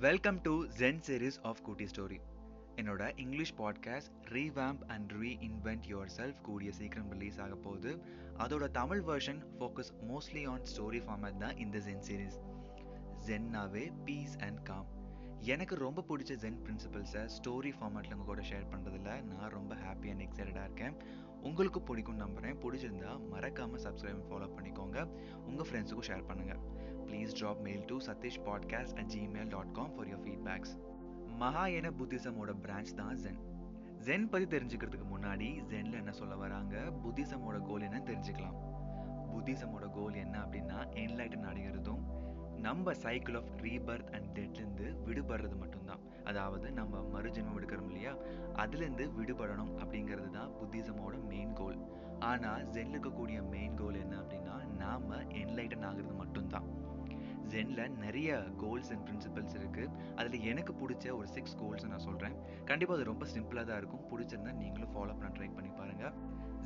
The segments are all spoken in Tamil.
Welcome to Zen series of கூட்டி ஸ்டோரி என்னோட English podcast revamp and reinvent yourself கூடிய சீக்கிரம் ரிலீஸ் ஆக போகுது. அதோட Tamil version focus mostly on story format தான் இந்த ஜென் சீரீஸ் ஜென்னாவே பீஸ் அண்ட் காம் எனக்கு ரொம்ப பிடிச்ச ஜென் பிரின்சிபல்ஸை ஸ்டோரி ஃபார்மேட்டில் உங்கள் கூட ஷேர் பண்ணுறதுல நான் ரொம்ப ஹாப்பி அண்ட் எக்ஸைட்டடாக இருக்கேன். உங்களுக்கு பிடிக்கும் நம்புகிறேன் பிடிச்சிருந்தா மறக்காமல் சப்ஸ்கிரைப் ஃபாலோ பண்ணிக்கோங்க. உங்கள் ஃப்ரெண்ட்ஸுக்கும் ஷேர் பண்ணுங்கள் please drop mail to Sathish podcast at Gmail dot com for your feedbacks மகாயன புத்திசமோட பிரான்ச் தான் ஜென் ஜென் பற்றி தெரிஞ்சுக்கிறதுக்கு முன்னாடி ஜென்ல என்ன சொல்ல வராங்க புத்திசமோட கோல் என்னன்னு தெரிஞ்சுக்கலாம் புத்திசமோட கோல் என்ன அப்படின்னா என்லைட்டன் அடைகிறதும் நம்ம சைக்கிள் ஆஃப் ரீபர்த் அண்ட் டெட்லேருந்து விடுபடுறது மட்டும்தான் அதாவது நம்ம மறுஜென்மம் எடுக்கிறோம் இல்லையா அதுலேருந்து விடுபடணும் அப்படிங்கிறது தான் புத்திசமோட மெயின் கோல் ஆனால் ஜென்ல இருக்கக்கூடிய மெயின் கோல் என்ன அப்படின்னா நாம் என்லைட்டன் ஆகிறது மட்டும்தான் ஜென்ல நிறைய கோல்ஸ் அண்ட் பிரின்சிபல்ஸ் இருக்கு. அதுல எனக்கு பிடிச்ச ஒரு சிக்ஸ் கோல்ஸ் நான் சொல்றேன். கண்டிப்பா அது ரொம்ப சிம்பிளா தான் இருக்கும். பிடிச்சிருந்தா நீங்களும் ஃபாலோ பண்ண ட்ரை பண்ணி பாருங்க.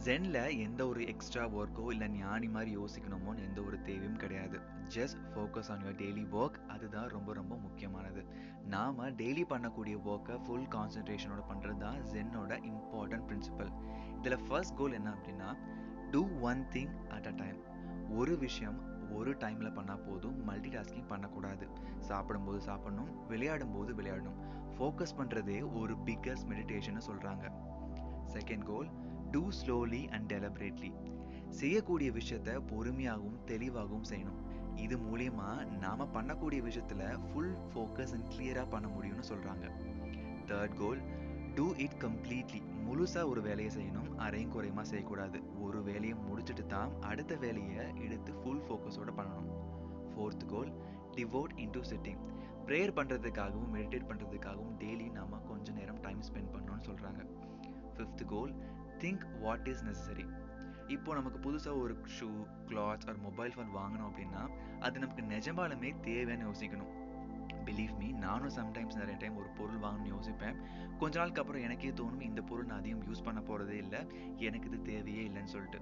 ஜென்ல எந்த ஒரு எக்ஸ்ட்ரா ஒர்க்கோ இல்லை ஞானி மாதிரி யோசிக்கணுமோன்னு எந்த ஒரு தேவையும் கிடையாது. Just focus on your daily work அதுதான் ரொம்ப ரொம்ப முக்கியமானது. நாம டெய்லி பண்ணக்கூடிய ஒர்க்கை ஃபுல் கான்சென்ட்ரேஷனோட பண்றது தான் ஜென்னோட இம்பார்ட்டன்ட் பிரின்சிபல் இதுல ஃபர்ஸ்ட் கோல் என்ன அப்படின்னா do one thing at a time ஒரு விஷயம் ஒரு டைம்ல பண்ணா போதும் மல்டி டாஸ்கிங் பண்ணக்கூடாது. சாப்பிடும்போது சாப்பிடணும் விளையாடும் போது விளையாடணும். ஃபோக்கஸ் பண்றதே ஒரு பிக்கஸ்ட் மெடிடேஷன் சொல்றாங்க. Second goal do slowly and deliberately செய்யக்கூடிய விஷயத்த பொறுமையாகவும் தெளிவாகவும் செய்யணும். இது மூலியமா நாம பண்ணக்கூடிய விஷயத்துல ஃபுல் ஃபோக்கஸ் அண்ட் கிளியரா பண்ண முடியும்னு சொல்றாங்க. Third goal do it completely முழுசா ஒரு வேலையை செய்யணும். அரையும் குறையுமா செய்யக்கூடாது. ஒரு வேலையை முடிச்சுட்டு தான் அடுத்த வேலையை எடுத்து ஃபுல் ஃபோக்கஸோட பண்ணணும். Fourth goal devote into sitting prayer பண்ணுறதுக்காகவும் meditate பண்ணுறதுக்காகவும் டெய்லி நம்ம கொஞ்ச நேரம் டைம் ஸ்பெண்ட் பண்ணணும்னு சொல்கிறாங்க fifth goal think what is necessary இப்போ நமக்கு புதுசாக ஒரு ஷூ கிளாத்ஸ் ஒரு மொபைல் ஃபோன் வாங்கணும் அப்படின்னா அது நமக்கு நிஜமாலுமே தேவைன்னு யோசிக்கணும். பிலீவ் மீ நானும் சம்டைம்ஸ் நிறைய டைம் ஒரு பொருள் வாங்கணும்னு யோசிப்பேன். கொஞ்ச நாளுக்கு அப்புறம் எனக்கே தோணும் இந்த பொருள் நான் அதிகம் யூஸ் பண்ண போகிறதே இல்லை எனக்கு இது தேவையே இல்லைன்னு சொல்லிட்டு.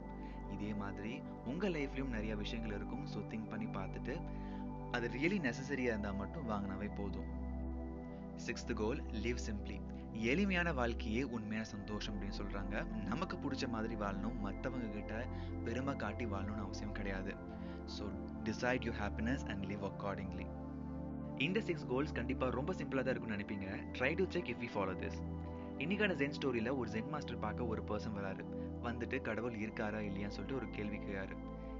இதே மாதிரி உங்கள் லைஃப்லையும் நிறைய விஷயங்கள் இருக்கும். ஸோ திங்க் பண்ணி பார்த்துட்டு அது ரியலி நெசசரியாக இருந்தால் மட்டும் வாங்கினாவே போதும். சிக்ஸ்த் கோல் லிவ் சிம்பிளி எளிமையான வாழ்க்கையே உண்மையான சந்தோஷம் அப்படின்னு சொல்றாங்க. நமக்கு பிடிச்ச மாதிரி வாழணும். மற்றவங்க கிட்ட பெருமை காட்டி வாழணும்னு அவசியம் கிடையாது. So decide you happiness and live accordingly இந்த சிக்ஸ் கோல்ஸ் கண்டிப்பாக ரொம்ப சிம்பிளாக தான் இருக்கும்னு நினைப்பீங்க. Try to check if we follow this இன்னைக்கான ஜென் ஸ்டோரியில் ஒரு ஜென் மாஸ்டர் பார்க்க ஒரு பர்சன் வராரு. வந்துட்டு கடவுள் இருக்காரா இல்லையான்னு சொல்லிட்டு ஒரு கேள்வி கேட்காரு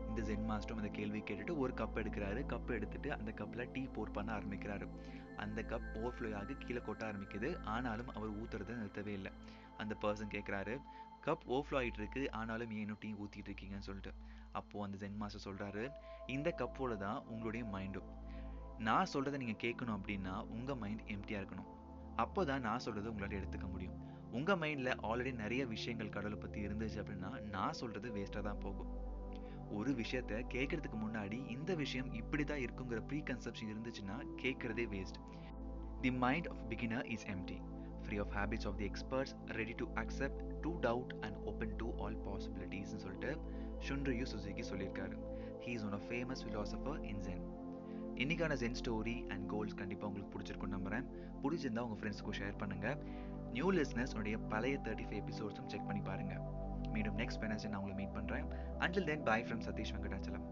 இந்த ஜென் மாஸ்டரும் அந்த கேள்வி கேட்டுட்டு ஒரு கப் எடுக்கிறாரு. கப் எடுத்துட்டு அந்த கப்பில் டீ போர் பண்ண ஆரம்பிக்கிறாரு. அந்த கப் ஓவர்ஃப்ளோ ஆகி கீழே கொட்ட ஆரம்பிக்குது. ஆனாலும் அவர் ஊற்றுறத நிறுத்தவே இல்லை. அந்த பர்சன் கேட்குறாரு கப் ஓவர்ஃப்ளோ ஆகிட்டு இருக்கு. ஆனாலும் ஏன் இன்னும் டீ ஊற்றிட்டு இருக்கீங்கன்னு சொல்லிட்டு? அப்போது அந்த ஜென் மாஸ்டர் சொல்கிறாரு இந்த கப்போட தான் உங்களுடைய மைண்டும் நான் சொல்கிறத நீங்கள் கேட்கணும் அப்படின்னா உங்கள் மைண்ட் எம்டியாக இருக்கணும். அப்போ தான் நான் சொல்கிறத உங்களால் எடுத்துக்க முடியும். உங்கள் மைண்டில் ஆல்ரெடி நிறைய விஷயங்கள் கடவுளை பற்றி இருந்துச்சு அப்படின்னா நான் சொல்கிறது வேஸ்ட்டாக தான் போகும். ஒரு விஷயத்த கேட்கறதுக்கு முன்னாடி இந்த விஷயம் இப்படி தான் இருக்குங்கிற ப்ரீ கன்செப்ஷன் இருந்துச்சுன்னா கேட்கறதே waste the mind of beginner is empty free of habits of the experts ready to accept to doubt and open to all பாசிபிலிட்டிஸ்னு சொல்லிட்டு ஷுன்ரியு சுசுகி சொல்லியிருக்காரு. He is one of famous philosopher in இன்றைக்கான ஜென் ஸ்டோரி அண்ட் கோல்ஸ் கண்டிப்பாக உங்களுக்கு பிடிச்சிருக்கும்னு நம்புகிறேன் பிடிச்சிருந்தா உங்கள் ஃப்ரெண்ட்ஸ்க்கும் ஷேர் பண்ணுங்க. நியூ லிஸ்னஸ் உடைய பழைய தேர்ட்டி ஃபைவ் எபிசோட்ஸும் செக் பண்ணி பாருங்க. மீண்டும் நெக்ஸ்ட் வெனஸ்டே நான் உங்களை மீட் பண்ணுறேன் until then bye from Sathish Venkatachalam